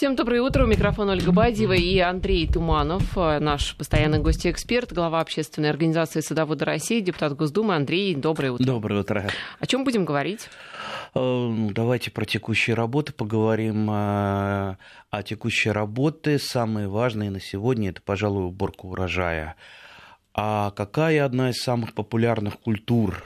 Всем доброе утро. У микрофона Ольга Бадьева и Андрей Туманов, наш постоянный гость-эксперт, глава общественной организации «Садоводы России», депутат Госдумы. Андрей, доброе утро. Доброе утро. О чем будем говорить? Э, давайте про текущие работы поговорим. Э, а текущие работы, самые важные на сегодня, это, пожалуй, уборка урожая. А какая одна из самых популярных культур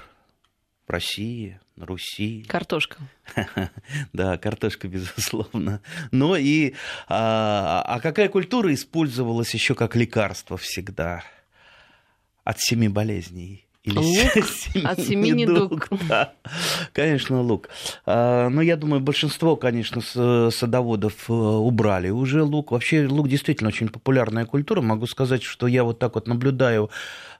в России, Руси. Картошка. Да, картошка, безусловно. Но и а, а какая культура использовалась еще как лекарство всегда? От семи болезней. Или лук семи от семи недуг. Да, конечно, лук. А, но я думаю, большинство, конечно, садоводов э, убрали уже лук. Вообще лук действительно очень популярная культура. Могу сказать, что я вот так вот наблюдаю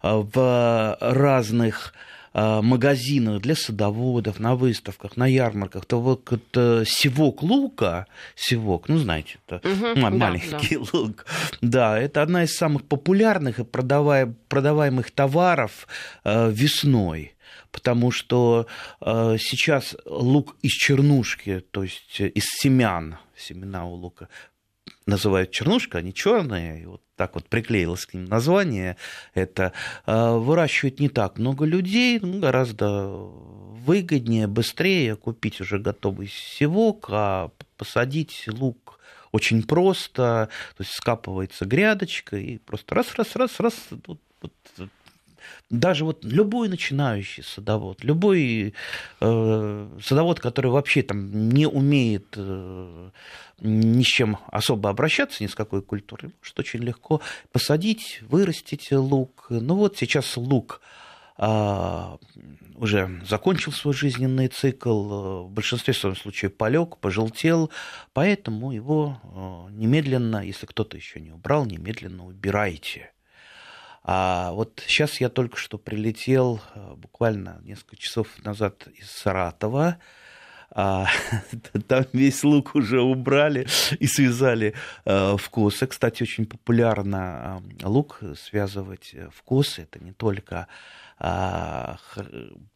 а, в разных магазинах для садоводов, на выставках, на ярмарках, то вот это севок лука, севок, ну знаете, это угу, маленький да, да. лук, да, это одна из самых популярных и продаваемых товаров э, весной потому что э, сейчас лук из чернушки, то есть из семян, семена у лука называют чернушка, они черные, и вот так вот приклеилось к ним название, это э, выращивать не так много людей, ну, гораздо выгоднее, быстрее купить уже готовый севок, а посадить лук очень просто, то есть скапывается грядочка и просто раз, раз, раз, раз, вот, вот, даже вот любой начинающий садовод, любой э, садовод, который вообще там не умеет э, ни с чем особо обращаться, ни с какой культурой, может очень легко посадить, вырастить лук. Ну вот сейчас лук а, уже закончил свой жизненный цикл, в большинстве своем случаев полег, пожелтел, поэтому его а, немедленно, если кто-то еще не убрал, немедленно убирайте. А вот сейчас я только что прилетел, а, буквально несколько часов назад из Саратова, а, там весь лук уже убрали и связали а, в косы. Кстати, очень популярно а, лук связывать в косы. Это не только а,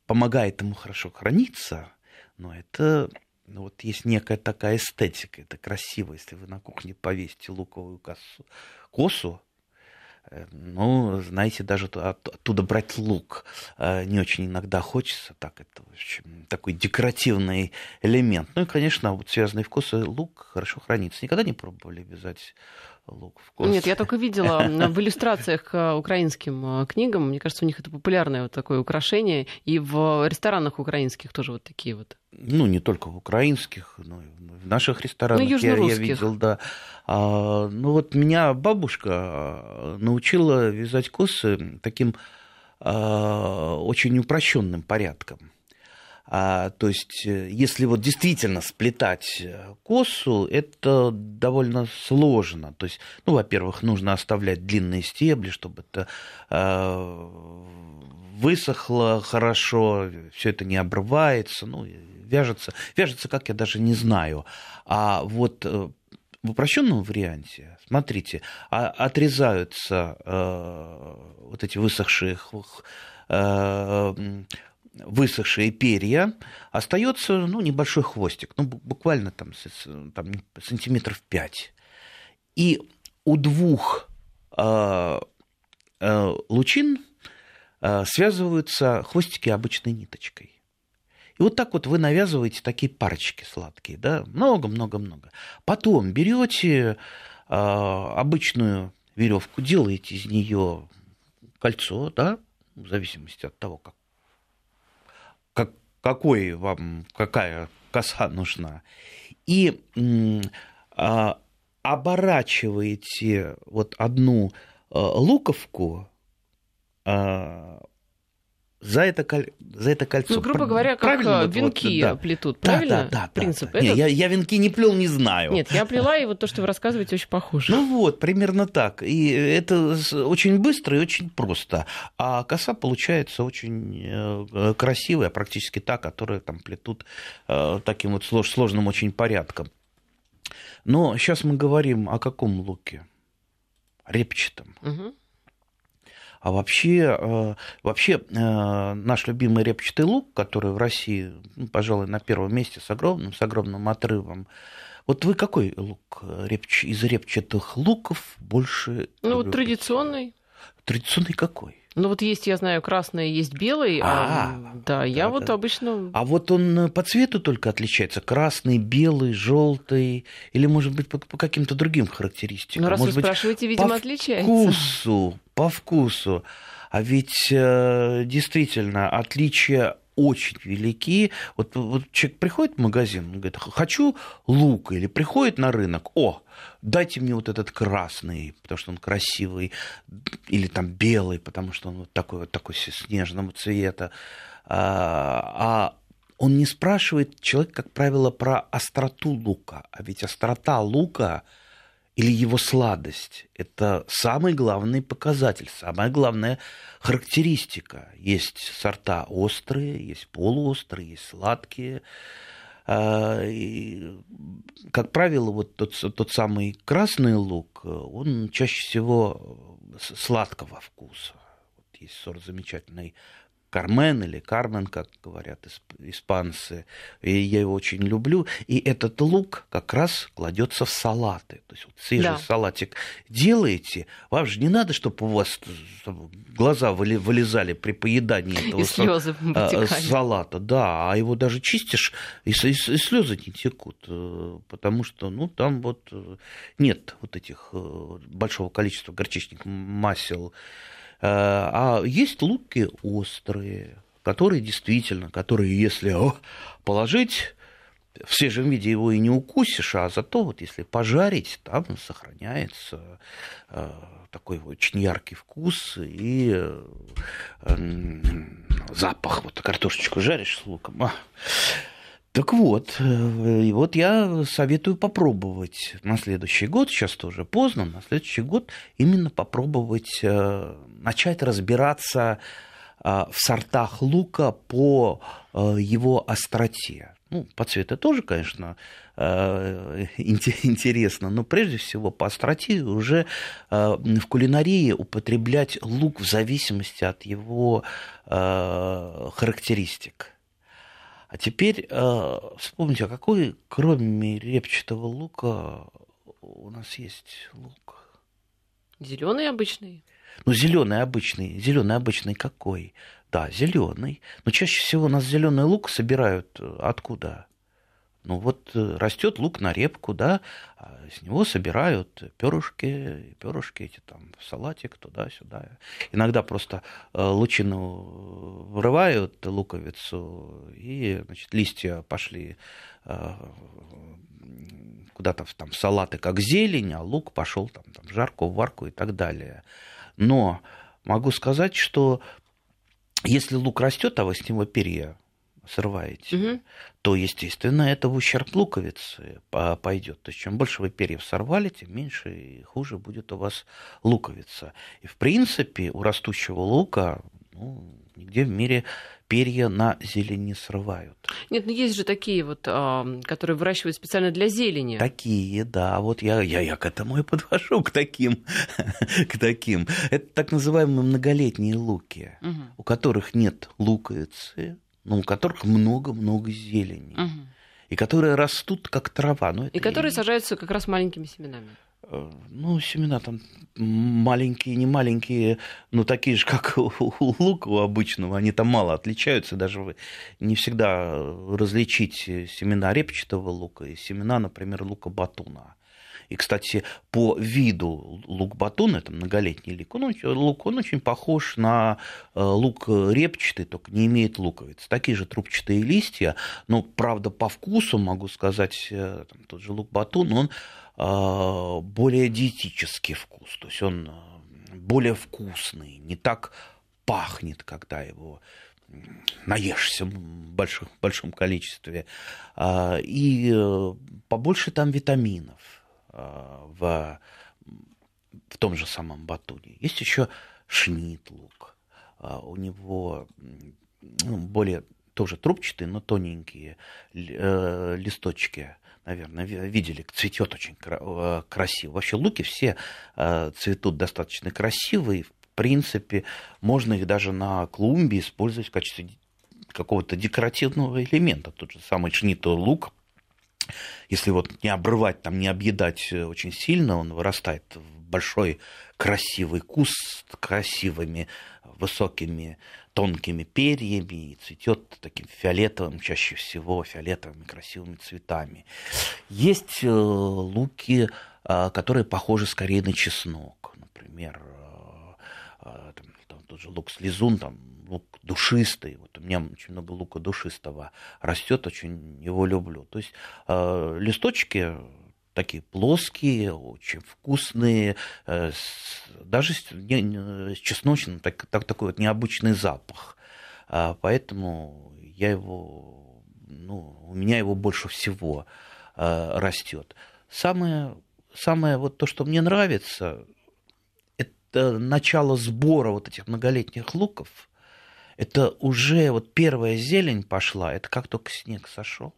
помогает ему хорошо храниться, но это ну, вот есть некая такая эстетика, это красиво, если вы на кухне повесите луковую косу, косу Э, ну, знаете, даже оттуда брать лук э, не очень иногда хочется. Так, это общем, такой декоративный элемент. Ну и, конечно, вот связанный вкус лук хорошо хранится. Никогда не пробовали вязать лук вкус? Нет, я только видела в иллюстрациях к украинским э, книгам. Мне кажется, у них это популярное вот такое украшение. И в ресторанах украинских тоже вот такие вот. Ну, не только в украинских, но и в наших ресторанах ну, я, я видел, да. А, ну, вот меня бабушка э, научила вязать косы таким а, очень упрощенным порядком. А, то есть, э, если вот действительно сплетать э, косу, это довольно сложно. То есть, ну, во-первых, нужно оставлять длинные стебли, чтобы это а, высохло хорошо, все это не обрывается, ну, вяжется. Вяжется, как я даже не знаю. А вот э, в упрощенном варианте, смотрите, а, отрезаются э, вот эти высохшие э, высохшие перья, остается ну, небольшой хвостик, ну, буквально там, там сантиметров 5. И у двух э, э, лучин э, связываются хвостики обычной ниточкой. И вот так вот вы навязываете такие парочки сладкие, да, много-много-много. Потом берете э, обычную веревку, делаете из нее кольцо, да, в зависимости от того, как какой вам, какая коса нужна, и а, оборачиваете вот одну а, луковку а, за это, за это кольцо. Ну, грубо говоря, как правильно, э, венки вот, да. плетут, правильно? Да, да, да. Принцип. Да, да. Не, я, я венки не плел, не знаю. Нет, я плела, и вот то, что вы рассказываете, очень похоже. Ну вот, примерно так. И это очень быстро и очень просто. А коса получается очень э, красивая, практически та, которая там плетут э, таким вот сложным очень порядком. Но сейчас мы говорим о каком луке? Репчатом. Угу. А вообще, э, вообще э, наш любимый репчатый лук, который в России, ну, пожалуй, на первом месте с огромным, с огромным отрывом, Вот вы какой лук репч... из репчатых луков больше? Ну, вот традиционный. Традиционный какой? Ну вот есть, я знаю, красный, есть белый. А, а да, да, я вот обычно. А вот он по цвету только отличается? Красный, белый, желтый, или может быть по, по каким-то другим характеристикам? Ну раз может вы спрашиваете, видимо, по отличается. По вкусу, по вкусу. А ведь э, действительно отличия очень велики. Вот, вот человек приходит в магазин, он говорит, хочу лук, или приходит на рынок, о, дайте мне вот этот красный, потому что он красивый, или там белый, потому что он вот такой вот такой снежного цвета. А, а он не спрашивает человек, как правило, про остроту лука. А ведь острота лука или его сладость – это самый главный показатель, самая главная характеристика. Есть сорта острые, есть полуострые, есть сладкие. А, и, как правило, вот тот, тот самый красный лук, он чаще всего сладкого вкуса. Вот есть сорт замечательный Кармен или Кармен, как говорят испанцы. И я его очень люблю. И этот лук как раз кладется в салаты. То есть вот свежий да. салатик делаете, вам же не надо, чтобы у вас глаза вылезали при поедании этого и а, салата. Да, а его даже чистишь, и, и, и слезы не текут. Э, потому что ну, там вот э, нет вот этих э, большого количества горчичных масел. Э, а есть луки острые, которые действительно, которые если положить в свежем виде его и не укусишь, а зато вот если пожарить, там сохраняется э, такой очень яркий вкус и э, запах. Вот картошечку жаришь с луком. А. Так вот, э, и вот я советую попробовать на следующий год, сейчас тоже поздно, на следующий год именно попробовать э, начать разбираться э, в сортах лука по его остроте. Ну, по цвету тоже, конечно, интересно, но прежде всего по остроте уже в кулинарии употреблять лук в зависимости от его характеристик. А теперь э, вспомните, а какой, кроме репчатого лука, у нас есть лук? Зеленый обычный. Ну, зеленый обычный. Зеленый обычный какой? Да, зеленый. Но чаще всего у нас зеленый лук собирают э, откуда? Ну вот э, растет лук на репку, да, а с него собирают перышки, перышки эти там в салатик туда-сюда. Иногда просто э, лучину вырывают луковицу, и значит, листья пошли э, куда-то там в салаты как зелень, а лук пошел там, там в жарку, в варку и так далее. Но могу сказать, что если лук растет, а вы с него перья срываете, угу. то, естественно, это в ущерб луковицы пойдет. То есть, чем больше вы перьев сорвали, тем меньше и хуже будет у вас луковица. И, в принципе, у растущего лука ну, нигде в мире перья на зелень не срывают. Нет, ну есть же такие вот, которые выращивают специально для зелени. Такие, да. Вот я, я, я к этому и подхожу, к таким. к таким. Это так называемые многолетние луки, угу. у которых нет луковицы, ну, у которых много-много зелени. Угу. И которые растут как трава. Ну, и которые и... сажаются как раз маленькими семенами. Э, ну, семена там маленькие, не маленькие, но такие же, как у лука у обычного. Они там мало отличаются. Даже вы не всегда различите семена репчатого лука и семена, например, лука батуна. И, кстати, по виду лук-батон, это многолетний лук, он, лук, он очень похож на э, лук репчатый, только не имеет луковиц. Такие же трубчатые листья, но, правда, по вкусу, могу сказать, э, там, тот же лук-батон, он э, более диетический вкус, то есть он более вкусный, не так пахнет, когда его наешься в большом, большом количестве. А, и побольше там витаминов в, в том же самом Батуне. Есть еще шнит лук. А, у него ну, более тоже трубчатые, но тоненькие э, листочки наверное, видели, цветет очень э, красиво. Вообще луки все э, цветут достаточно красивые. В принципе, можно их даже на клумбе использовать в качестве какого-то декоративного элемента. Тот же самый шнитовый лук если вот не обрывать, там, не объедать очень сильно, он вырастает в большой красивый куст с красивыми высокими тонкими перьями и цветет таким фиолетовым, чаще всего фиолетовыми красивыми цветами. Есть э, луки, э, которые похожи скорее на чеснок. Например, э, там, тот же лук слезун, там, лук душистый. Вот у меня очень много лука душистого растет, очень его люблю. То есть листочки такие плоские, очень вкусные, э, даже с, с чесночным, так, так, такой вот необычный запах. А, поэтому я его, ну, у меня его больше всего а, растет. Самое, самое вот то, что мне нравится, это начало сбора вот этих многолетних луков. Это уже вот первая зелень пошла, это как только снег сошел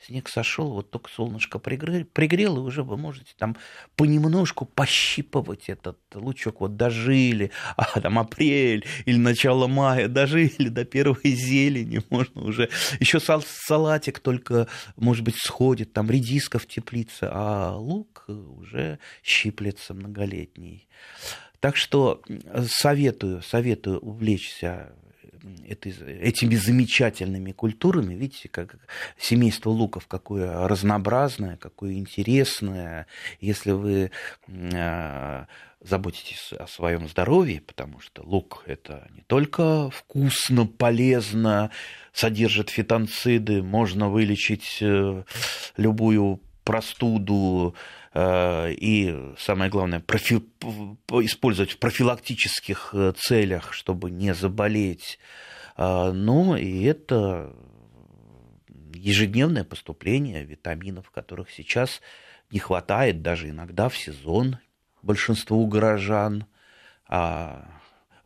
снег сошел, вот только солнышко пригрел, пригрел, и уже вы можете там понемножку пощипывать этот лучок. Вот дожили, а там апрель или начало мая, дожили до первой зелени, можно уже. Еще салатик только, может быть, сходит, там редиска в теплице, а лук уже щиплется многолетний. Так что советую, советую увлечься этими замечательными культурами. Видите, как семейство луков какое разнообразное, какое интересное. Если вы а, заботитесь о своем здоровье, потому что лук это не только вкусно, полезно, содержит фитонциды, можно вылечить э, любую простуду и, самое главное, профи... использовать в профилактических э, целях, чтобы не заболеть. Э, ну, и это ежедневное поступление витаминов, которых сейчас не хватает даже иногда в сезон большинству горожан. А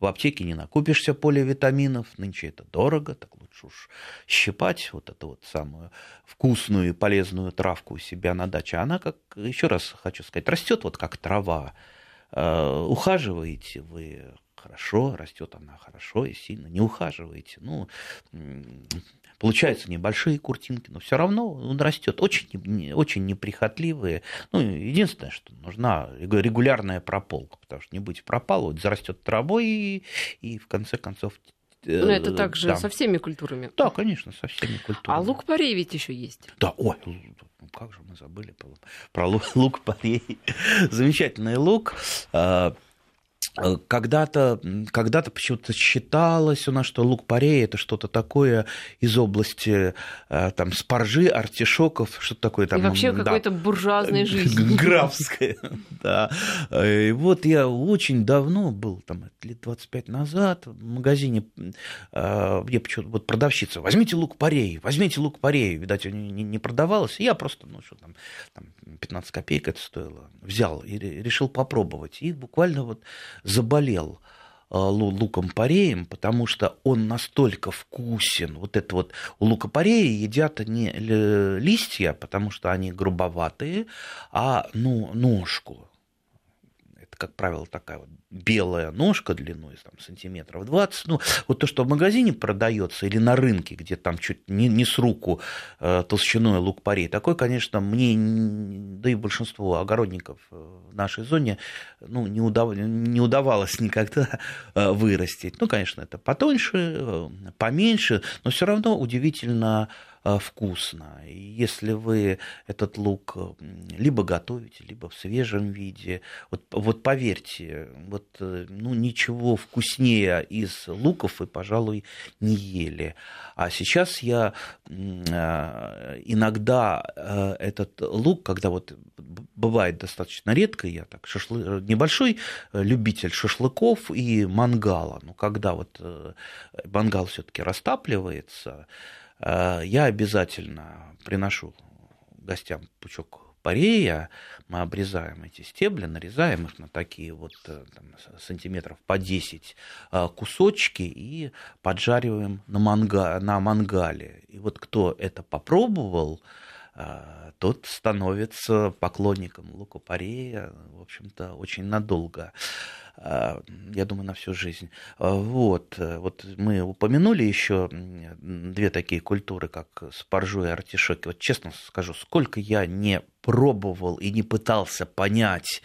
в аптеке не накупишься поливитаминов, нынче это дорого, так лучше уж щипать вот эту вот самую вкусную и полезную травку у себя на даче. Она, как, еще раз хочу сказать, растет вот как трава. Э, ухаживаете вы хорошо, растет она хорошо и сильно. Не ухаживаете, ну, Получаются небольшие куртинки, но все равно он растет. Очень, очень неприхотливые. Ну, единственное, что нужна регулярная прополка, потому что не быть пропалывать, зарастет травой и, и в конце концов ну, это также да. со всеми культурами. Да, конечно, со всеми культурами. А лук-порей ведь еще есть. Да, ой, ну как же мы забыли про лук-порей. Замечательный лук. Э, когда-то когда почему-то считалось у нас, что лук-порей это что-то такое из области э, там, спаржи, артишоков, что-то такое там. И вообще да, какой-то буржуазной жизни. Графская, да. Э, и вот я очень давно был, там, лет 25 назад, в магазине, где почему-то вот продавщица, возьмите лук-порей, возьмите лук-порей, видать, не, не продавалось. Я просто, ну, что там, там 15 копеек это стоило, взял и решил попробовать. И буквально вот заболел э, луком-пореем, потому что он настолько вкусен. Вот это вот у лука-порея едят не листья, потому что они грубоватые, а ну, ножку как правило, такая вот белая ножка длиной там, сантиметров 20. Ну, вот то, что в магазине продается или на рынке, где там чуть не, не с руку э, толщиной лук-порей, такой, конечно, мне, да и большинству огородников в нашей зоне ну, не, удав... не удавалось никогда э, вырастить. Ну, конечно, это потоньше, э, поменьше, но все равно удивительно Э, вкусно. И если вы этот лук либо готовите, либо в свежем виде, вот, вот поверьте, вот, э, ну, ничего вкуснее из луков вы, пожалуй, не ели. А сейчас я э, иногда этот лук, когда вот бывает достаточно редко, я так шашлы... небольшой любитель шашлыков и мангала, но когда вот мангал все-таки растапливается, Э, я обязательно приношу гостям пучок парея, мы обрезаем эти стебли, нарезаем их на такие вот э, там, сантиметров по 10 э, кусочки и поджариваем на, манга, на мангале. И вот кто это попробовал, тот становится поклонником лука-порея, в общем-то, очень надолго. Я думаю, на всю жизнь. Вот, вот мы упомянули еще две такие культуры, как спаржу и артишоки. Вот честно скажу, сколько я не пробовал и не пытался понять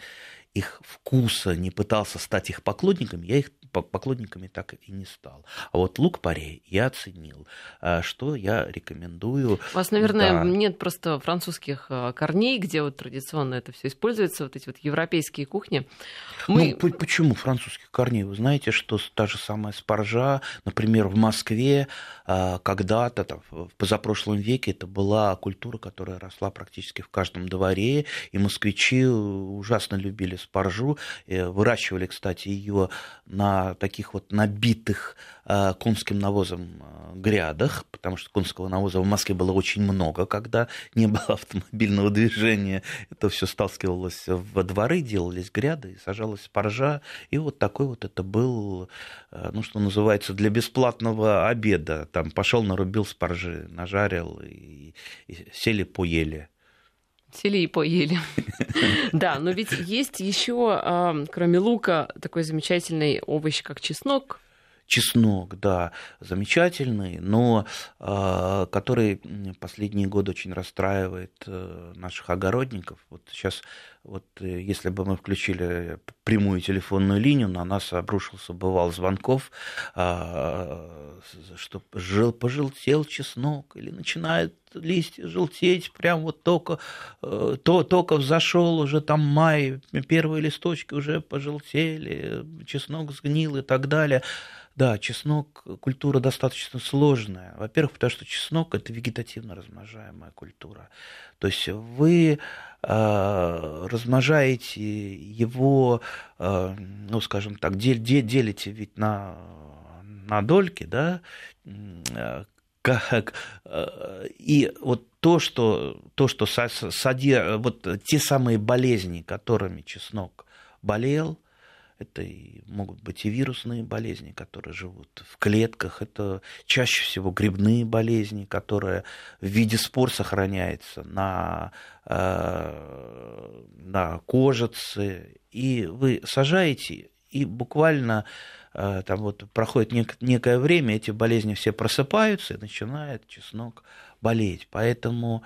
их вкуса, не пытался стать их поклонником, я их поклонниками так и не стал. А вот лук парей я оценил, а, что я рекомендую. У вас, наверное, да. нет просто французских а, корней, где вот традиционно это все используется, вот эти вот европейские кухни. Мы... Ну, почему французских корней? Вы знаете, что та же самая спаржа, например, в Москве а, когда-то, там, в позапрошлом веке, это была культура, которая росла практически в каждом дворе, и москвичи ужасно любили спаржу, выращивали, кстати, ее на таких вот набитых э, конским навозом э, грядах, потому что конского навоза в Москве было очень много, когда не было автомобильного движения. Это все сталкивалось во дворы, делались гряды, сажалась спаржа. И вот такой вот это был, э, ну, что называется, для бесплатного обеда. Там пошел, нарубил спаржи, нажарил, и, и сели, поели. Сели и поели. Да, но ведь есть еще, кроме лука, такой замечательный овощ, как чеснок, чеснок, да, замечательный, но э, который последние годы очень расстраивает э, наших огородников. Вот сейчас, вот э, если бы мы включили прямую телефонную линию, на нас обрушился бывал звонков, э, что жил, пожелтел чеснок или начинает листья желтеть, прям вот только, э, то, только взошел уже там май, первые листочки уже пожелтели, чеснок сгнил и так далее. Да, чеснок – культура достаточно сложная. Во-первых, потому что чеснок – это вегетативно размножаемая культура. То есть вы э, размножаете его, э, ну, скажем так, дел, дел, делите ведь на, на дольки, да, как, э, и вот то, что, то, что сади, вот те самые болезни, которыми чеснок болел – это и могут быть и вирусные болезни, которые живут в клетках. Это чаще всего грибные болезни, которые в виде спор сохраняются на, э, на кожице. И вы сажаете, и буквально э, там вот проходит нек- некое время, эти болезни все просыпаются, и начинает чеснок болеть. Поэтому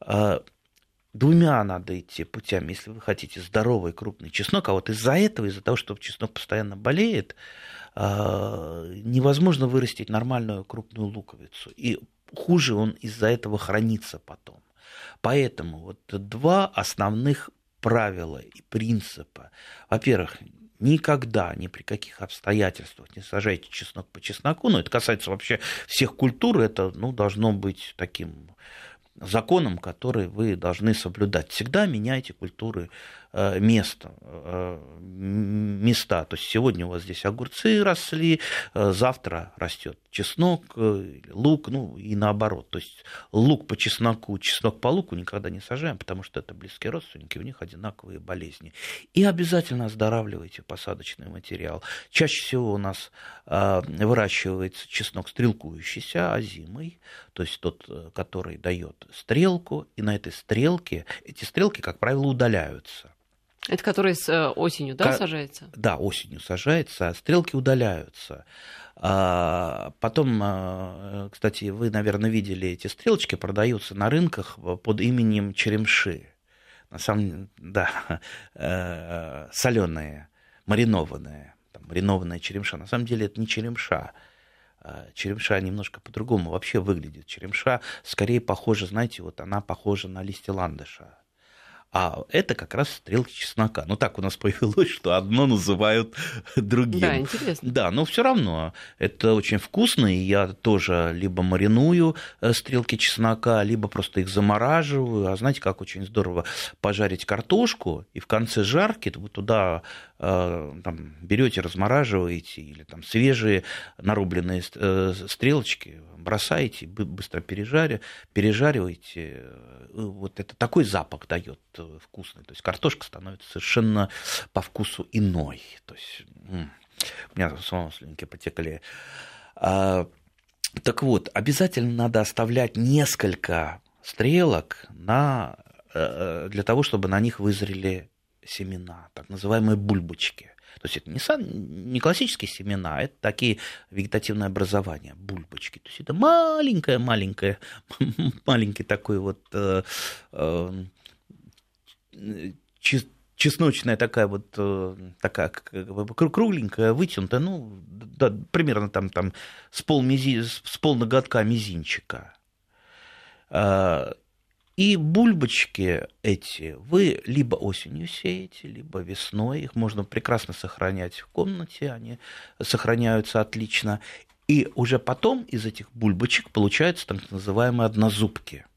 э, двумя надо идти путями, если вы хотите здоровый крупный чеснок, а вот из-за этого, из-за того, что чеснок постоянно болеет, а, невозможно вырастить нормальную крупную луковицу. И хуже он из-за этого хранится потом. Поэтому вот два основных правила и принципа. Во-первых, никогда, ни при каких обстоятельствах не сажайте чеснок по чесноку, но это касается вообще всех культур, это ну, должно быть таким законом, который вы должны соблюдать. Всегда меняйте культуры место, э, места. То есть сегодня у вас здесь огурцы росли, э, завтра растет чеснок, лук, ну и наоборот. То есть лук по чесноку, чеснок по луку никогда не сажаем, потому что это близкие родственники, у них одинаковые болезни. И обязательно оздоравливайте посадочный материал. Чаще всего у нас выращивается чеснок стрелкующийся, озимый, то есть тот, который дает стрелку, и на этой стрелке, эти стрелки, как правило, удаляются. Это который с э, осенью, да, К... сажается? Да, осенью сажается, а стрелки удаляются. А потом, а, кстати, вы, наверное, видели эти стрелочки, продаются на рынках под именем черемши. На самом деле, да, э, соленые, маринованные, там, маринованная черемша. На самом деле это не черемша. А черемша немножко по-другому вообще выглядит. Черемша скорее похожа, знаете, вот она похожа на листья ландыша а это как раз стрелки чеснока. Ну, так у нас повелось, что одно называют другим. Да, интересно. Да, но все равно это очень вкусно, и я тоже либо мариную э, стрелки чеснока, либо просто их замораживаю. А знаете, как очень здорово пожарить картошку, и в конце жарки вы туда э, там, берете, размораживаете, или там свежие нарубленные э, стрелочки бросаете, быстро пережари, пережариваете. Вот это такой запах дает э, вкусный. То есть картошка становится совершенно по вкусу иной. То есть у меня самого слюнки потекли. А, так вот, обязательно надо оставлять несколько стрелок на, э, для того, чтобы на них вызрели семена, так называемые бульбочки. То есть это не, сам, не классические семена, а это такие вегетативные образования, бульбочки. То есть это маленькое-маленькое, маленький такой вот э, э, чесночная такая вот э, такая кругленькая, вытянутая, ну, да, примерно там, там с, пол мизи, с пол ноготка мизинчика. А, и бульбочки эти вы либо осенью сеете, либо весной. Их можно прекрасно сохранять в комнате, они сохраняются отлично. И уже потом из этих бульбочек получаются так называемые однозубки –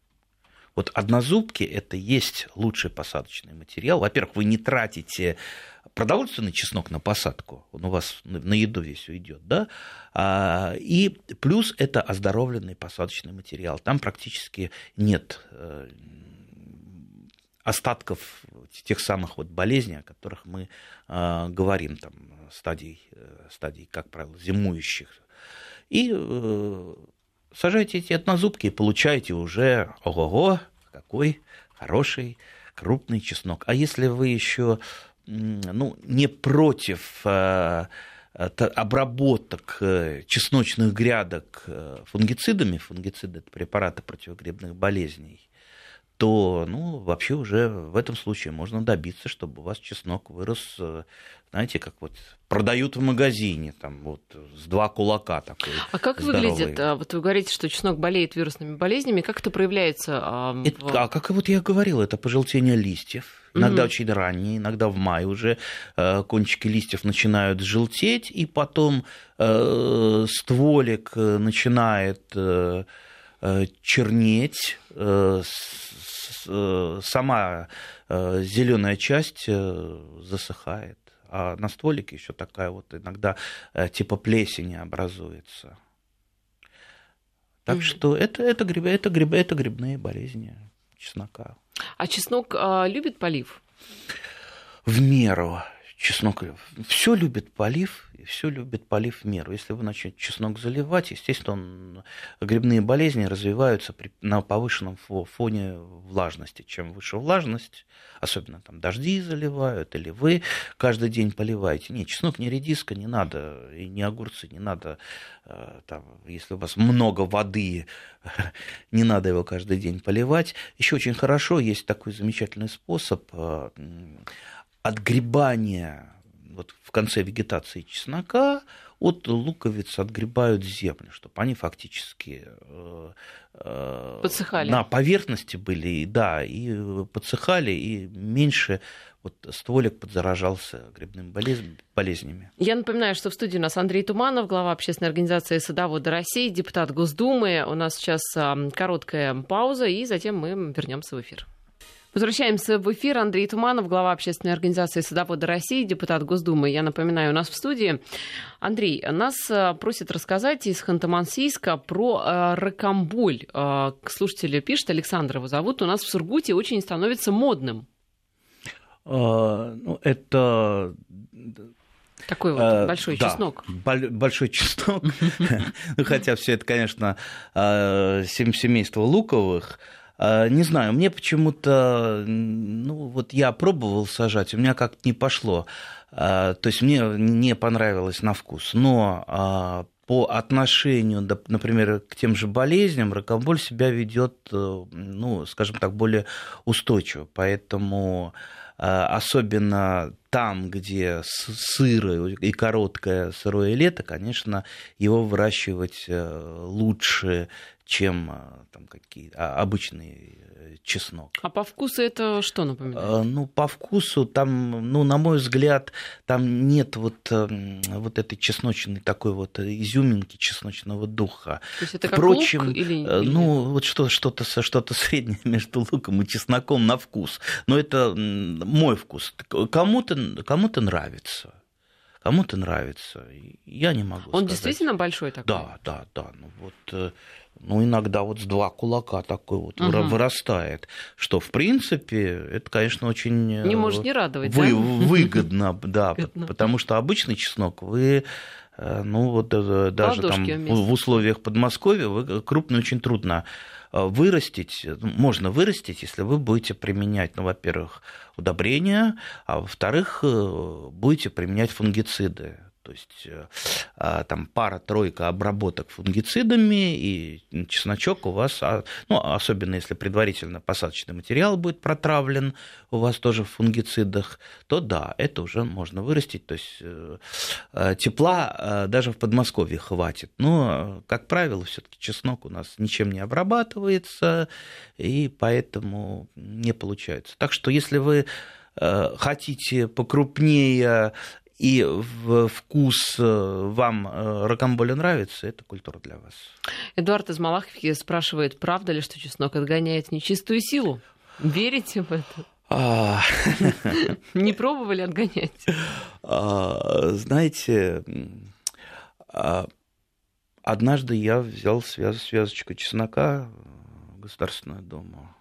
вот однозубки – это есть лучший посадочный материал. Во-первых, вы не тратите продовольственный чеснок на посадку, он у вас на еду весь уйдет, да, а, и плюс это оздоровленный посадочный материал. Там практически нет э, остатков тех самых вот болезней, о которых мы э, говорим, там, стадий, э, стадий, как правило, зимующих. И сажайте эти однозубки и получаете уже, ого-го, какой хороший крупный чеснок. А если вы еще ну, не против э, обработок э, чесночных грядок э, фунгицидами, фунгициды это препараты противогрибных болезней, то ну, вообще уже в этом случае можно добиться, чтобы у вас чеснок вырос, э, знаете, как вот продают в магазине, там вот с два кулака такой. А как здоровый. выглядит? А, вот вы говорите, что чеснок болеет вирусными болезнями. Как это проявляется? А, это, в... а как вот я говорил, это пожелтение листьев. Иногда угу. очень ранние, иногда в мае уже э, кончики листьев начинают желтеть, и потом э, стволик э, начинает э, э чернеть, сама э, зеленая часть э, засыхает, а на стволике еще такая вот иногда типа плесени образуется. Так mm что это, это, гриб, это, гриб, это грибные болезни чеснока. А чеснок а, любит полив? В меру чеснок все любит полив, и все любит полив в меру. Если вы начнете чеснок заливать, естественно, он, грибные болезни развиваются при, на повышенном фоне влажности. Чем выше влажность, особенно там дожди заливают, или вы каждый день поливаете. Нет, чеснок не редиска, не надо, и не огурцы, не надо, э, там, если у вас много воды, не надо его каждый день поливать. Еще очень хорошо, есть такой замечательный способ э, отгребания вот в конце вегетации чеснока от луковиц отгребают землю, чтобы они фактически э, э, подсыхали. на поверхности были, да, и подсыхали, и меньше вот стволик подзаражался грибными болезнями. Я напоминаю, что в студии у нас Андрей Туманов, глава общественной организации «Садоводы России», депутат Госдумы. У нас сейчас короткая пауза, и затем мы вернемся в эфир. Возвращаемся в эфир. Андрей Туманов, глава общественной организации «Садоводы России», депутат Госдумы. Я напоминаю, у нас в студии. Андрей, нас э, просят рассказать из Ханты-Мансийска про э, ракомболь. Э, слушатель пишет, Александр его зовут, у нас в Сургуте очень становится модным. А, ну, это такой вот а, большой да, чеснок. Большой чеснок. Хотя все это, конечно, семейство луковых. А, не знаю, мне почему-то, ну вот я пробовал сажать, у меня как-то не пошло. А, то есть мне не понравилось на вкус. Но а, по отношению, например, к тем же болезням, ракомболь себя ведет, э, ну, скажем так, более устойчиво. Поэтому особенно там, где сырое и короткое сырое лето, конечно, его выращивать э, лучше, чем а, там какие а, обычный э, чеснок. А по вкусу это что напоминает? Ну, по вкусу там, ну, на мой взгляд, там нет вот, эм, вот этой чесночной такой вот изюминки чесночного духа. То есть это Впрочем, как лук или, э, ну, вот что, что-то, что-то среднее между луком и чесноком на вкус. Но это мой вкус. Кому-то, кому-то нравится кому-то нравится. Я не могу. Он сказать. действительно большой такой? Да, да, да. Ну вот ну, иногда вот с два кулака такой вот угу. вырастает, что, в принципе, это, конечно, очень... Не э, может не радовать, вы, да? Выгодно, да, потому что обычный чеснок вы э, ну вот э, даже там в условиях Подмосковья вы крупный очень трудно вырастить, можно вырастить, если вы будете применять, ну, во-первых, удобрения, а во-вторых, будете применять фунгициды. То есть э, а, там пара-тройка обработок фунгицидами, и чесночок у вас, а, ну, особенно если предварительно посадочный материал будет протравлен у вас тоже в фунгицидах, то да, это уже можно вырастить. То есть э, э, тепла даже в Подмосковье хватит. Но, как правило, все-таки чеснок у нас ничем не обрабатывается, и поэтому не получается. Так что если вы хотите покрупнее и вкус э, вам э, ракомболя нравится, это культура для вас. Эдуард из Малаховки спрашивает, правда ли, что чеснок отгоняет нечистую силу? Верите в это? А. Не пробовали отгонять? А, знаете, а, однажды я взял связочку чеснока в Государственную Думу.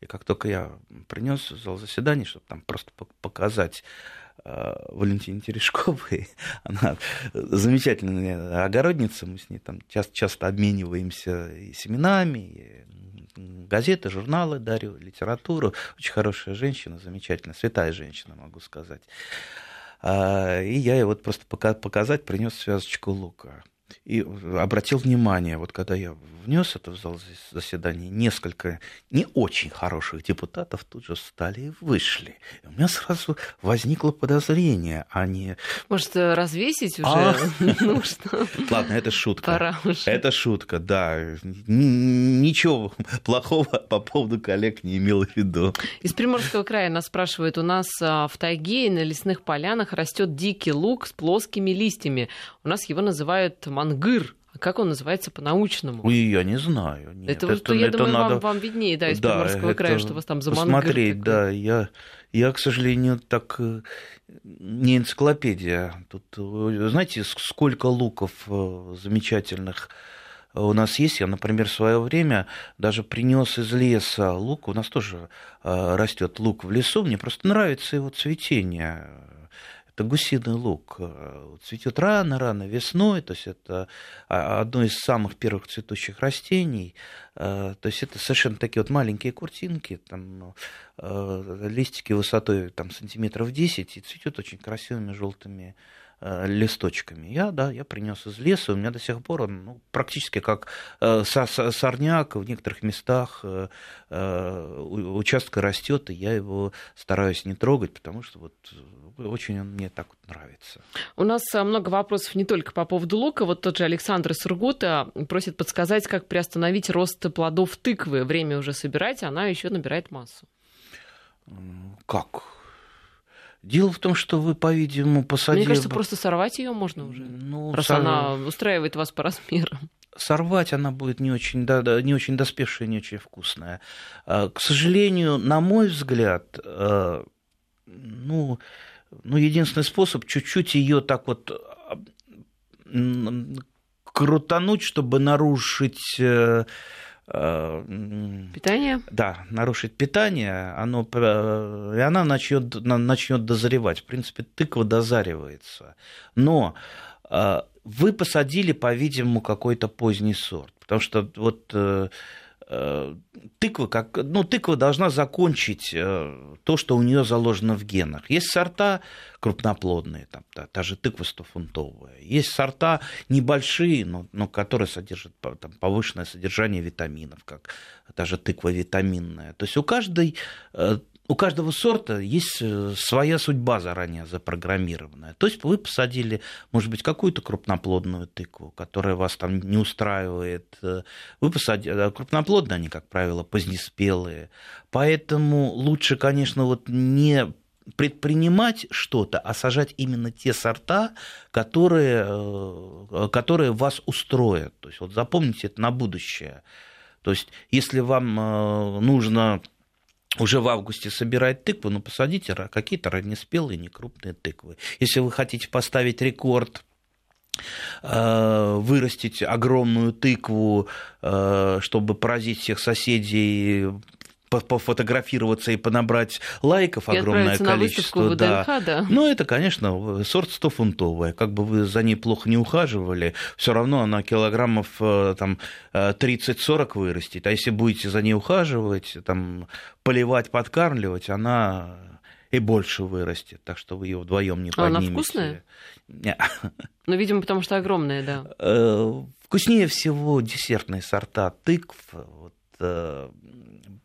И как только я принес в зал заседаний, чтобы там просто показать Валентине Терешковой. Она замечательная огородница, мы с ней там часто, часто обмениваемся и семенами, и газеты, журналы дарю, литературу. Очень хорошая женщина, замечательная, святая женщина, могу сказать. А, и я ей вот просто показать принес связочку лука и обратил внимание, вот когда я внес это в зал заседания, несколько не очень хороших депутатов тут же встали и вышли. И у меня сразу возникло подозрение. А Может, развесить уже? А... Ну что? Ладно, это шутка. Пора уже. Это шутка, да. Ничего плохого по поводу коллег не имел в виду. Из Приморского края нас спрашивают, у нас а, в тайге и на лесных полянах растет дикий лук с плоскими листьями. У нас его называют мангыр. А как он называется по-научному? Ой, я не знаю. Нет, это, это, я это думаю, надо... вам, вам виднее, да, из да, Приморского края, что вас там за мангыр. Смотреть, да. Я, я, к сожалению, так э, не энциклопедия. Тут, э, знаете, сколько луков э, замечательных у нас есть. Я, например, в свое время даже принес из леса лук. У нас тоже растет лук в лесу. Мне просто нравится его цветение это гусиный лук. Э, цветет рано-рано весной, то есть это а, одно из самых первых цветущих растений. Э, то есть это совершенно такие вот маленькие куртинки, там, э, листики высотой там, сантиметров 10, и цветет очень красивыми желтыми Э, листочками. Я, да, я принес из леса, у меня до сих пор он ну, практически как э, сорняк в некоторых местах э, участка растет, и я его стараюсь не трогать, потому что вот очень он мне так вот нравится. У нас много вопросов не только по поводу лука. Вот тот же Александр Сургута просит подсказать, как приостановить рост плодов тыквы. Время уже собирать, она еще набирает массу. Как? Дело в том, что вы, по-видимому, посадили... Мне кажется, просто сорвать ее можно уже, ну, раз сор... она устраивает вас по размерам. Сорвать она будет не очень, да, да, не очень доспевшая, не очень вкусная. А, к сожалению, на мой взгляд, а, ну, ну единственный способ чуть-чуть ее так вот крутануть, чтобы нарушить Э, питание? Да, нарушить питание, оно, и она начнет, начнет дозревать. В принципе, тыква дозаривается. Но э, вы посадили, по-видимому, какой-то поздний сорт. Потому что вот э, Э, тыква, как, ну, тыква должна закончить э, то, что у нее заложено в генах. Есть сорта крупноплодные, там, та, та же тыква 100-фунтовая. Есть сорта небольшие, но, но которые содержат там, повышенное содержание витаминов, как та же тыква витаминная. То есть у каждой э, у каждого сорта есть э, своя судьба заранее запрограммированная. То есть вы посадили, может быть, какую-то крупноплодную тыкву, которая вас там не устраивает. Э, вы посадили, а крупноплодные они, как правило, позднеспелые. Поэтому лучше, конечно, вот не предпринимать что-то, а сажать именно те сорта, которые, э, которые вас устроят. То есть вот запомните это на будущее. То есть если вам нужно уже в августе собирать тыкву, ну, посадите какие-то раннеспелые, некрупные тыквы. Если вы хотите поставить рекорд э, вырастить огромную тыкву, э, чтобы поразить всех соседей пофотографироваться и понабрать лайков и огромное количество. На ВДНХ, да. да. Ну, это, конечно, сорт 100-фунтовая. Как бы вы за ней плохо не ухаживали, все равно она килограммов э, там 30-40 вырастет. А если будете за ней ухаживать, там, поливать, подкармливать, она и больше вырастет, так что вы ее вдвоем не поднимете. А она вкусная? Нет. Ну, видимо, потому что огромная, да. Э, вкуснее всего десертные сорта тыкв. Вот, э,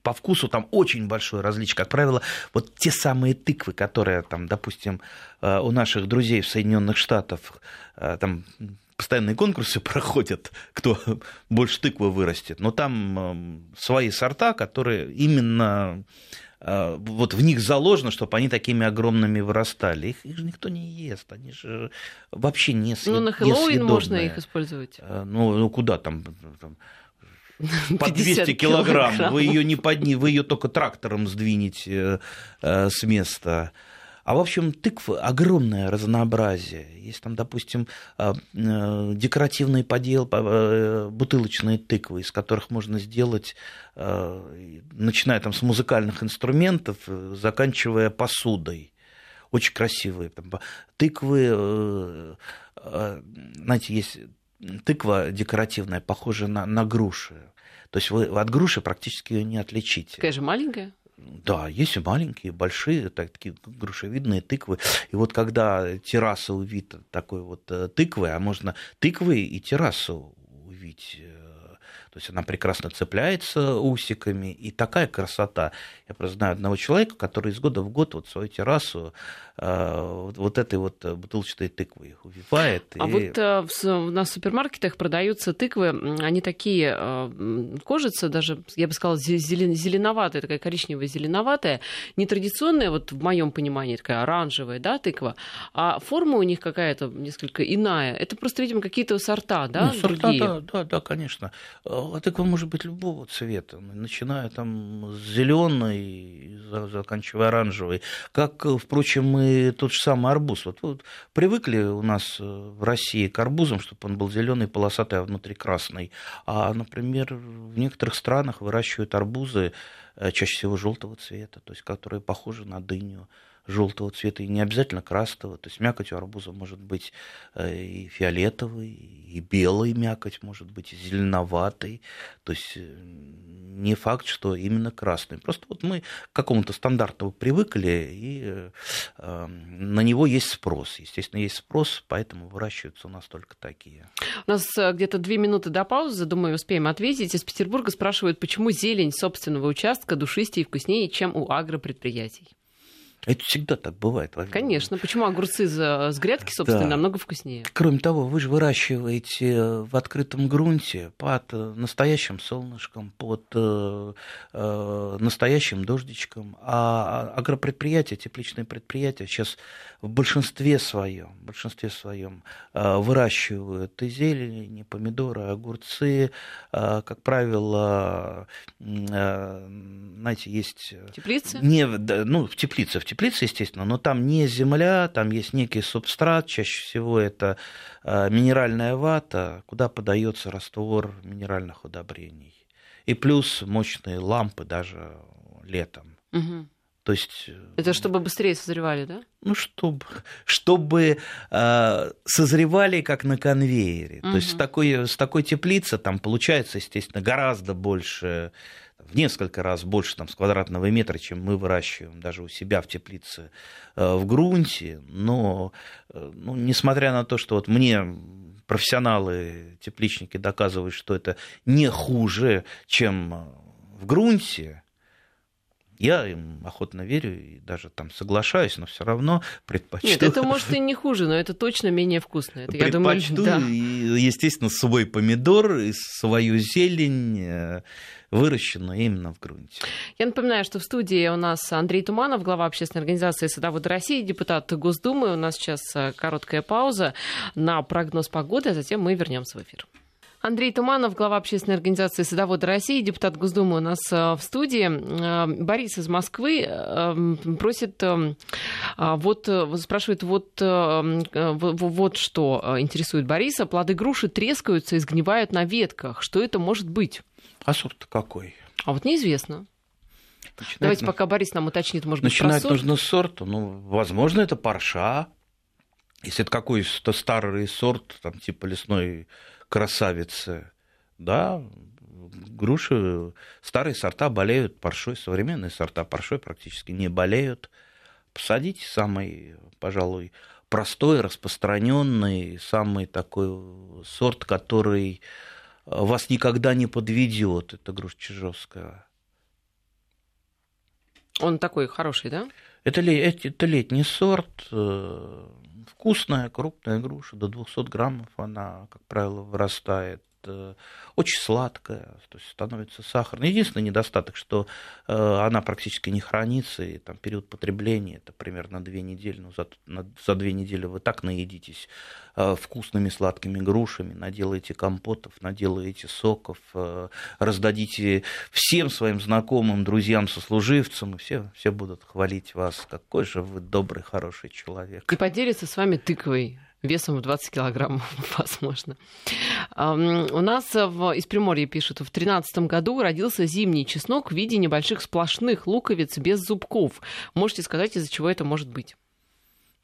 по вкусу там очень большое различие. Как правило, вот те самые тыквы, которые там, допустим, э, у наших друзей в Соединенных Штатах там постоянные конкурсы проходят, кто больше тыквы вырастет. Но там свои сорта, которые именно а, вот в них заложено, чтобы они такими огромными вырастали. Их, их же никто не ест, они же вообще не съедобные. Ну, на Хэллоуин можно их использовать. Ну, ну куда там, там по 200 килограмм, килограмм. вы ее не подни, вы ее только трактором сдвинете э, с места. А в общем, тыкв огромное разнообразие. Есть там, допустим, а, э, декоративный подел, э, бутылочные тыквы, из которых можно сделать, э, начиная там с музыкальных инструментов, заканчивая посудой. Очень красивые. Тыквы, знаете, есть тыква декоративная, похожая на, на груши. То есть вы от груши практически ее не отличите. Такая же маленькая? Да, есть и маленькие, большие, так, такие грушевидные тыквы. И вот когда терраса увита такой вот э, тыквой, а можно тыквы и террасу увидеть э, то есть она прекрасно цепляется усиками, и такая красота. Я просто знаю одного человека, который из года в год вот свою террасу э, вот этой вот бутылочной тыквой увивает. А и... вот э, в, на супермаркетах продаются тыквы, они такие э, кожица даже, я бы сказала, зеленоватая, такая коричневая зеленоватая, нетрадиционная, вот в моем понимании, такая оранжевая, да, тыква, а форма у них какая-то несколько иная. Это просто, видимо, какие-то сорта, да, ну, сорта, другие? Да, да, да, конечно а тыква может быть любого цвета, начиная там с зеленой и заканчивая оранжевой. Как, впрочем, и тот же самый арбуз. Вот, вот привыкли у нас э, в России к арбузам, чтобы он был зеленый, полосатый, а внутри красный. А, например, в некоторых странах выращивают арбузы э, чаще всего желтого цвета, то есть которые похожи на дыню желтого цвета и не обязательно красного. То есть мякоть у арбуза может быть э, и фиолетовый, и белый мякоть может быть, и зеленоватый. То есть э, не факт, что именно красный. Просто вот мы к какому-то стандарту привыкли, и э, эм, на него есть спрос. Естественно, есть спрос, поэтому выращиваются у нас только такие. У нас где-то две минуты до паузы, думаю, успеем ответить. Из Петербурга спрашивают, почему зелень собственного участка душистее и вкуснее, чем у агропредприятий? Это всегда так бывает. Конечно. Почему огурцы с грядки, собственно, да. намного вкуснее? Кроме того, вы же выращиваете в открытом грунте под э, настоящим солнышком, под э, э, настоящим дождичком. А агропредприятия, тепличные предприятия сейчас в большинстве своем, в большинстве своем выращивают и зелень, и помидоры, и огурцы. Как правило, знаете, есть... Теплицы? Не, ну, в теплице, в теплице, естественно, но там не земля, там есть некий субстрат, чаще всего это э, минеральная вата, куда подается раствор минеральных удобрений. И плюс мощные лампы даже летом. Угу. То есть... Э, это чтобы быстрее созревали, да? Ну, чтобы, чтобы э, созревали как на конвейере. Угу. То есть с такой, с такой теплицы там получается, естественно, гораздо больше в несколько раз больше там, с квадратного метра, чем мы выращиваем даже у себя в теплице э, в грунте. Но, э, ну, несмотря на то, что вот мне профессионалы, тепличники доказывают, что это не хуже, чем в грунте, я им охотно верю и даже там соглашаюсь, но все равно предпочту... Нет, это может и не хуже, но это точно менее вкусно. Это, предпочту, я думаю, да. естественно, свой помидор и свою зелень э, выращенную именно в грунте. Я напоминаю, что в студии у нас Андрей Туманов, глава общественной организации «Садоводы России», депутат Госдумы. У нас сейчас э, короткая пауза на прогноз погоды, а затем мы вернемся в эфир. Андрей Туманов, глава общественной организации «Садоводы России», депутат Госдумы у нас э, в студии. Э, Борис из Москвы э, просит, вот, спрашивает вот, вот что интересует Бориса. Плоды груши трескаются и сгнивают на ветках. Что это может быть? А сорт какой? А вот неизвестно. Начинать Давайте пока Борис нам уточнит, может быть, Начинать про сорт? нужно с сорта. Ну, возможно, это парша. Если это какой-то старый сорт, там, типа лесной красавицы, да, груши, старые сорта болеют паршой, современные сорта паршой практически не болеют. Посадите самый, пожалуй, простой, распространенный, самый такой сорт, который вас никогда не подведет. Это груша чижовская. Он такой хороший, да? Это, это летний сорт, э, вкусная, крупная груша, до 200 граммов она, как правило, вырастает. Э, очень сладкая, то есть становится сахарной. Единственный недостаток, что э, она практически не хранится, и там период потребления это примерно две недели, ну, за, за две недели вы так наедитесь э, вкусными сладкими грушами, наделаете компотов, наделаете соков, раздадите всем своим знакомым, друзьям, сослуживцам, и все, все будут хвалить вас, какой же вы добрый, хороший человек. И поделиться с вами тыквой весом в 20 килограммов, возможно. У нас в, из Приморья пишут, в 2013 году родился зимний чеснок в виде небольших сплошных луковиц без зубков. Можете сказать, из-за чего это может быть?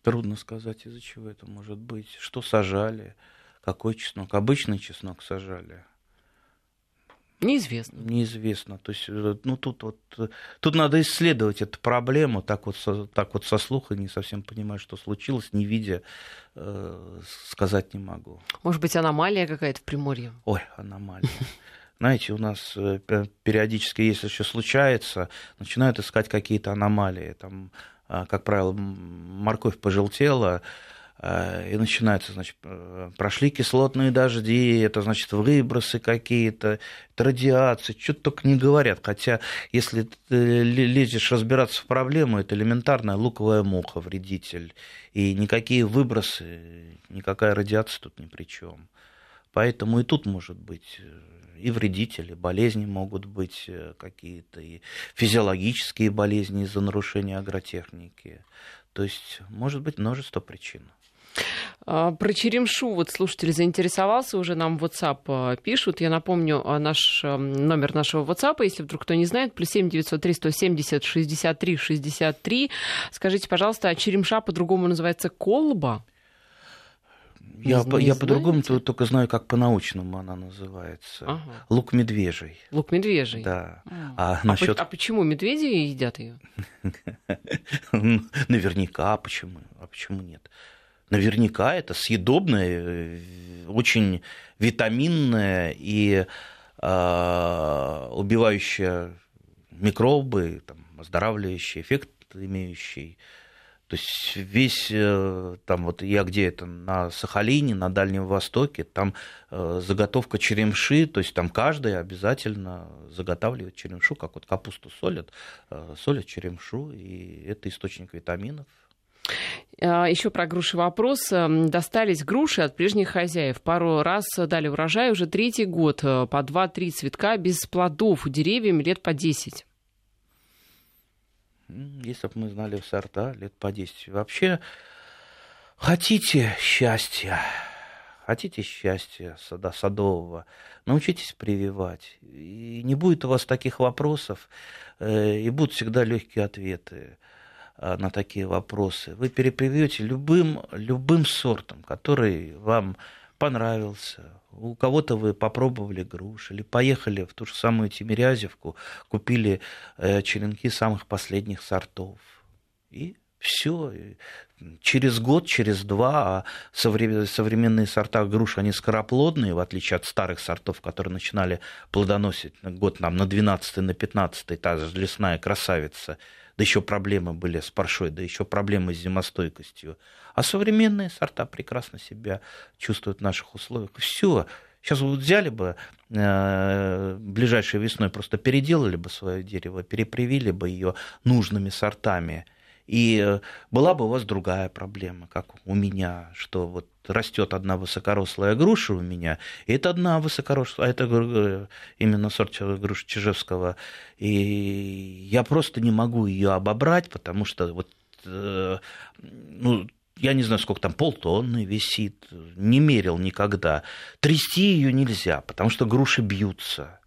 Трудно сказать, из-за чего это может быть. Что сажали, какой чеснок. Обычный чеснок сажали. Неизвестно. Неизвестно. То есть, э, ну, тут вот, э, тут надо исследовать эту проблему, так вот, со, так вот со слуха не совсем понимаю, что случилось, не видя, э, сказать не могу. Может быть, аномалия какая-то в Приморье? Ой, аномалия. Знаете, у нас э, периодически, если еще случается, начинают искать какие-то аномалии. Там, а, как правило, морковь пожелтела, и начинается, значит, э, прошли кислотные дожди, это, значит, выбросы какие-то, это радиация, что-то только не говорят. Хотя, если ты лезешь разбираться в проблему, это элементарная луковая муха, вредитель. И никакие выбросы, никакая радиация тут ни при чем. Поэтому и тут может быть э, и вредители, болезни могут быть какие-то, и физиологические болезни из-за нарушения агротехники. То есть может быть множество причин. А, про черемшу вот слушатель заинтересовался, уже нам в WhatsApp а, пишут. Я напомню а, наш номер нашего WhatsApp, если вдруг кто не знает, плюс 7 903 170 63 63. Скажите, пожалуйста, а черемша по-другому называется колба? Я, по, я по-другому только знаю, как по-научному она называется. Ага. Лук медвежий. Лук медвежий. Да. А, а, насчет... а почему медведи едят ее? Наверняка, почему? А почему нет? наверняка это съедобное, э, очень витаминное и э, убивающее микробы, там, оздоравливающий эффект имеющий. То есть весь, э, там вот я где это, на Сахалине, на Дальнем Востоке, там э, заготовка черемши, то есть там каждый обязательно заготавливает черемшу, как вот капусту солят, э, солят черемшу, и это источник витаминов, а, Еще про груши вопрос. Достались груши от прежних хозяев. Пару раз дали урожай уже третий год. По 2-3 цветка без плодов. Деревьям лет по 10. Если бы мы знали сорта, лет по 10. Вообще, хотите счастья, хотите счастья сада, садового, научитесь прививать. И не будет у вас таких вопросов, э, и будут всегда легкие ответы. А, на такие вопросы. Вы перепривьете любым, любым сортом, который вам понравился. У кого-то вы попробовали груш, или поехали в ту же самую Тимирязевку, купили э, черенки самых последних сортов. И все. Через год, через два, а современные сорта груш, они скороплодные, в отличие от старых сортов, которые начинали плодоносить год нам на 12 на 15 та же лесная красавица – да еще проблемы были с паршой, да еще проблемы с зимостойкостью. А современные сорта прекрасно себя чувствуют в наших условиях. Все, Сейчас вот взяли бы э, ближайшей весной, просто переделали бы свое дерево, перепривили бы ее нужными сортами, и э, была бы у вас другая проблема, как у меня, что вот растет одна высокорослая груша у меня, и это одна высокорослая, а это э, именно сорт груши Чижевского, и я просто не могу ее обобрать, потому что вот, э, ну, я не знаю, сколько там, полтонны висит, не мерил никогда. Трясти ее нельзя, потому что груши бьются.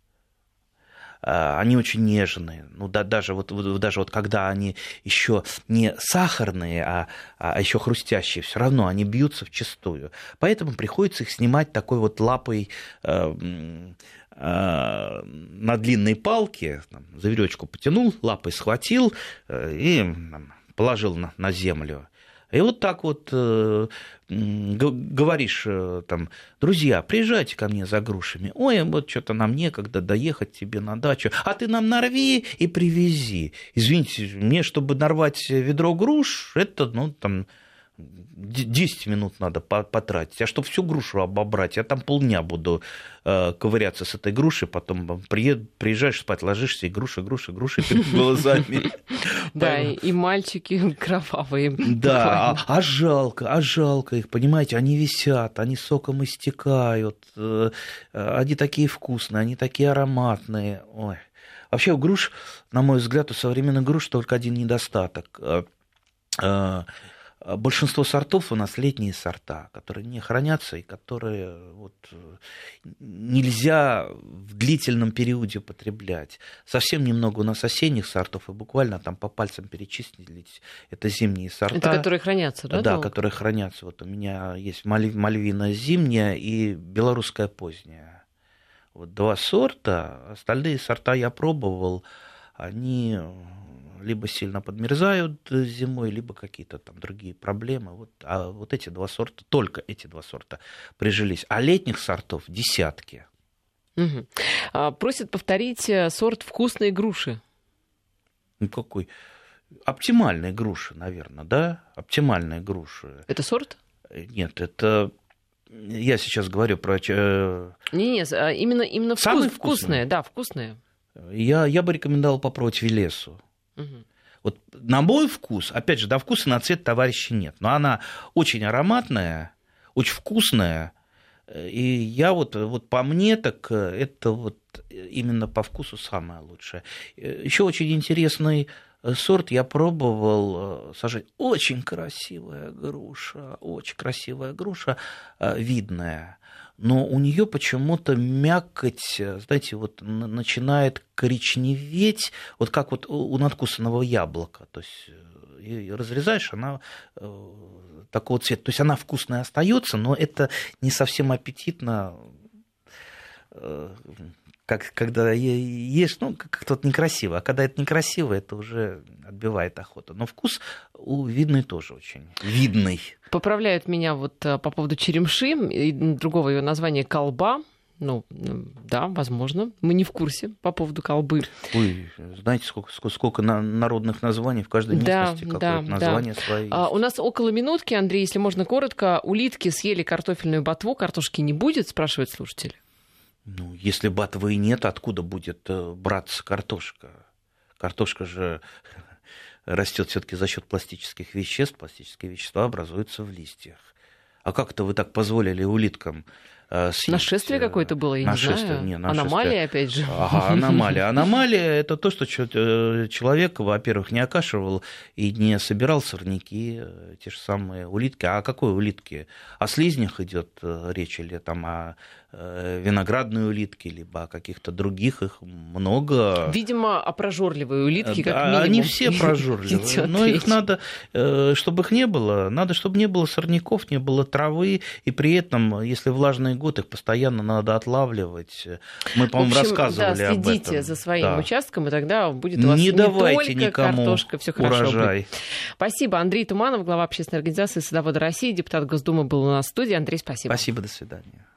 Они очень нежные. Ну, да, даже, вот, даже вот когда они еще не сахарные, а, а еще хрустящие, все равно они бьются в чистую. Поэтому приходится их снимать такой вот лапой э, э, на длинной палке, там, за веревочку потянул, лапой схватил э, и там, положил на, на землю. И вот так вот э, говоришь э, там, друзья, приезжайте ко мне за грушами. Ой, вот что-то нам некогда доехать тебе на дачу. А ты нам нарви и привези. Извините, мне, чтобы нарвать ведро груш, это, ну, там, 10 минут надо потратить. А чтобы всю грушу обобрать, я там полдня буду э, ковыряться с этой грушей, потом приезжаешь спать, ложишься, и груша, груша, груша перед глазами. Да, и мальчики кровавые. Да, а, а жалко, а жалко их, понимаете, они висят, они соком истекают, э, они такие вкусные, они такие ароматные. Ой. Вообще у груш, на мой взгляд, у современных груш только один недостаток э, – большинство сортов у нас летние сорта, которые не хранятся и которые вот, нельзя в длительном периоде потреблять. Совсем немного у нас осенних сортов, и буквально там по пальцам перечислить, это зимние сорта. Это которые хранятся, да? Да, долго? которые хранятся. Вот у меня есть мальвина зимняя и белорусская поздняя. Вот два сорта, остальные сорта я пробовал, они либо сильно подмерзают зимой, либо какие-то там другие проблемы. Вот, а вот эти два сорта, только эти два сорта прижились. А летних сортов десятки. Угу. А, просят повторить э, сорт вкусной груши. Ну какой? Оптимальные груши, наверное, да? Оптимальные груши. Это сорт? Э, нет, это я сейчас говорю про... Э, не, не, а именно, именно вкус, вкусные. вкусные, да, вкусные. Я, я бы рекомендовал попробовать Велесу. Угу. Вот на мой вкус, опять же, до вкуса на цвет товарища нет, но она очень ароматная, очень вкусная, и я вот, вот по мне, так это вот именно по вкусу самое лучшее. Еще очень интересный сорт я пробовал сажать. Очень красивая груша, очень красивая груша, видная но у нее почему-то мякоть, знаете, вот начинает коричневеть, вот как вот у надкусанного яблока. То есть э, разрезаешь, она э, такого цвета. То есть она вкусная остается, но это не совсем аппетитно э, как когда ешь, ну, как-то вот некрасиво. А когда это некрасиво, это уже отбивает охоту. Но вкус у видный тоже очень видный. Поправляют меня вот э, по поводу черемши, и другого ее названия колба. Ну, да, возможно. Мы не в курсе по поводу колбы. Ой, знаете, сколько, сколько, сколько народных названий в каждой да, местности, какое-то да, название да. свое а, У нас около минутки, Андрей, если можно коротко. Улитки съели картофельную ботву, картошки не будет, спрашивает слушатель. Ну, если батвы нет, откуда будет э, браться картошка? Картошка же растет все-таки за счет пластических веществ. Пластические вещества образуются в листьях. А как это вы так позволили улиткам съесть. Нашествие какое-то было, я нашествие, не знаю. Не, нашествие. Аномалия, опять же. Ага, аномалия. Аномалия – это то, что э, человек, во-первых, не окашивал и не собирал сорняки, э, те же самые улитки. А о какой улитке? О слизнях идет речь или там о виноградной улитке, либо о каких-то других, их много. Видимо, о прожорливой улитке, как минимум. Они все прожорливые, но их надо, чтобы их не было, надо, чтобы не было сорняков, не было травы, и при этом, если влажные год их постоянно надо отлавливать. Мы, по-моему, рассказывали да, следите об этом. за своим да. участком, и тогда будет у вас не, не давайте только никому картошка, все хорошо урожай. Будет. Спасибо. Андрей Туманов, глава общественной организации «Садоводы России», депутат Госдумы был у нас в студии. Андрей, спасибо. Спасибо, до свидания.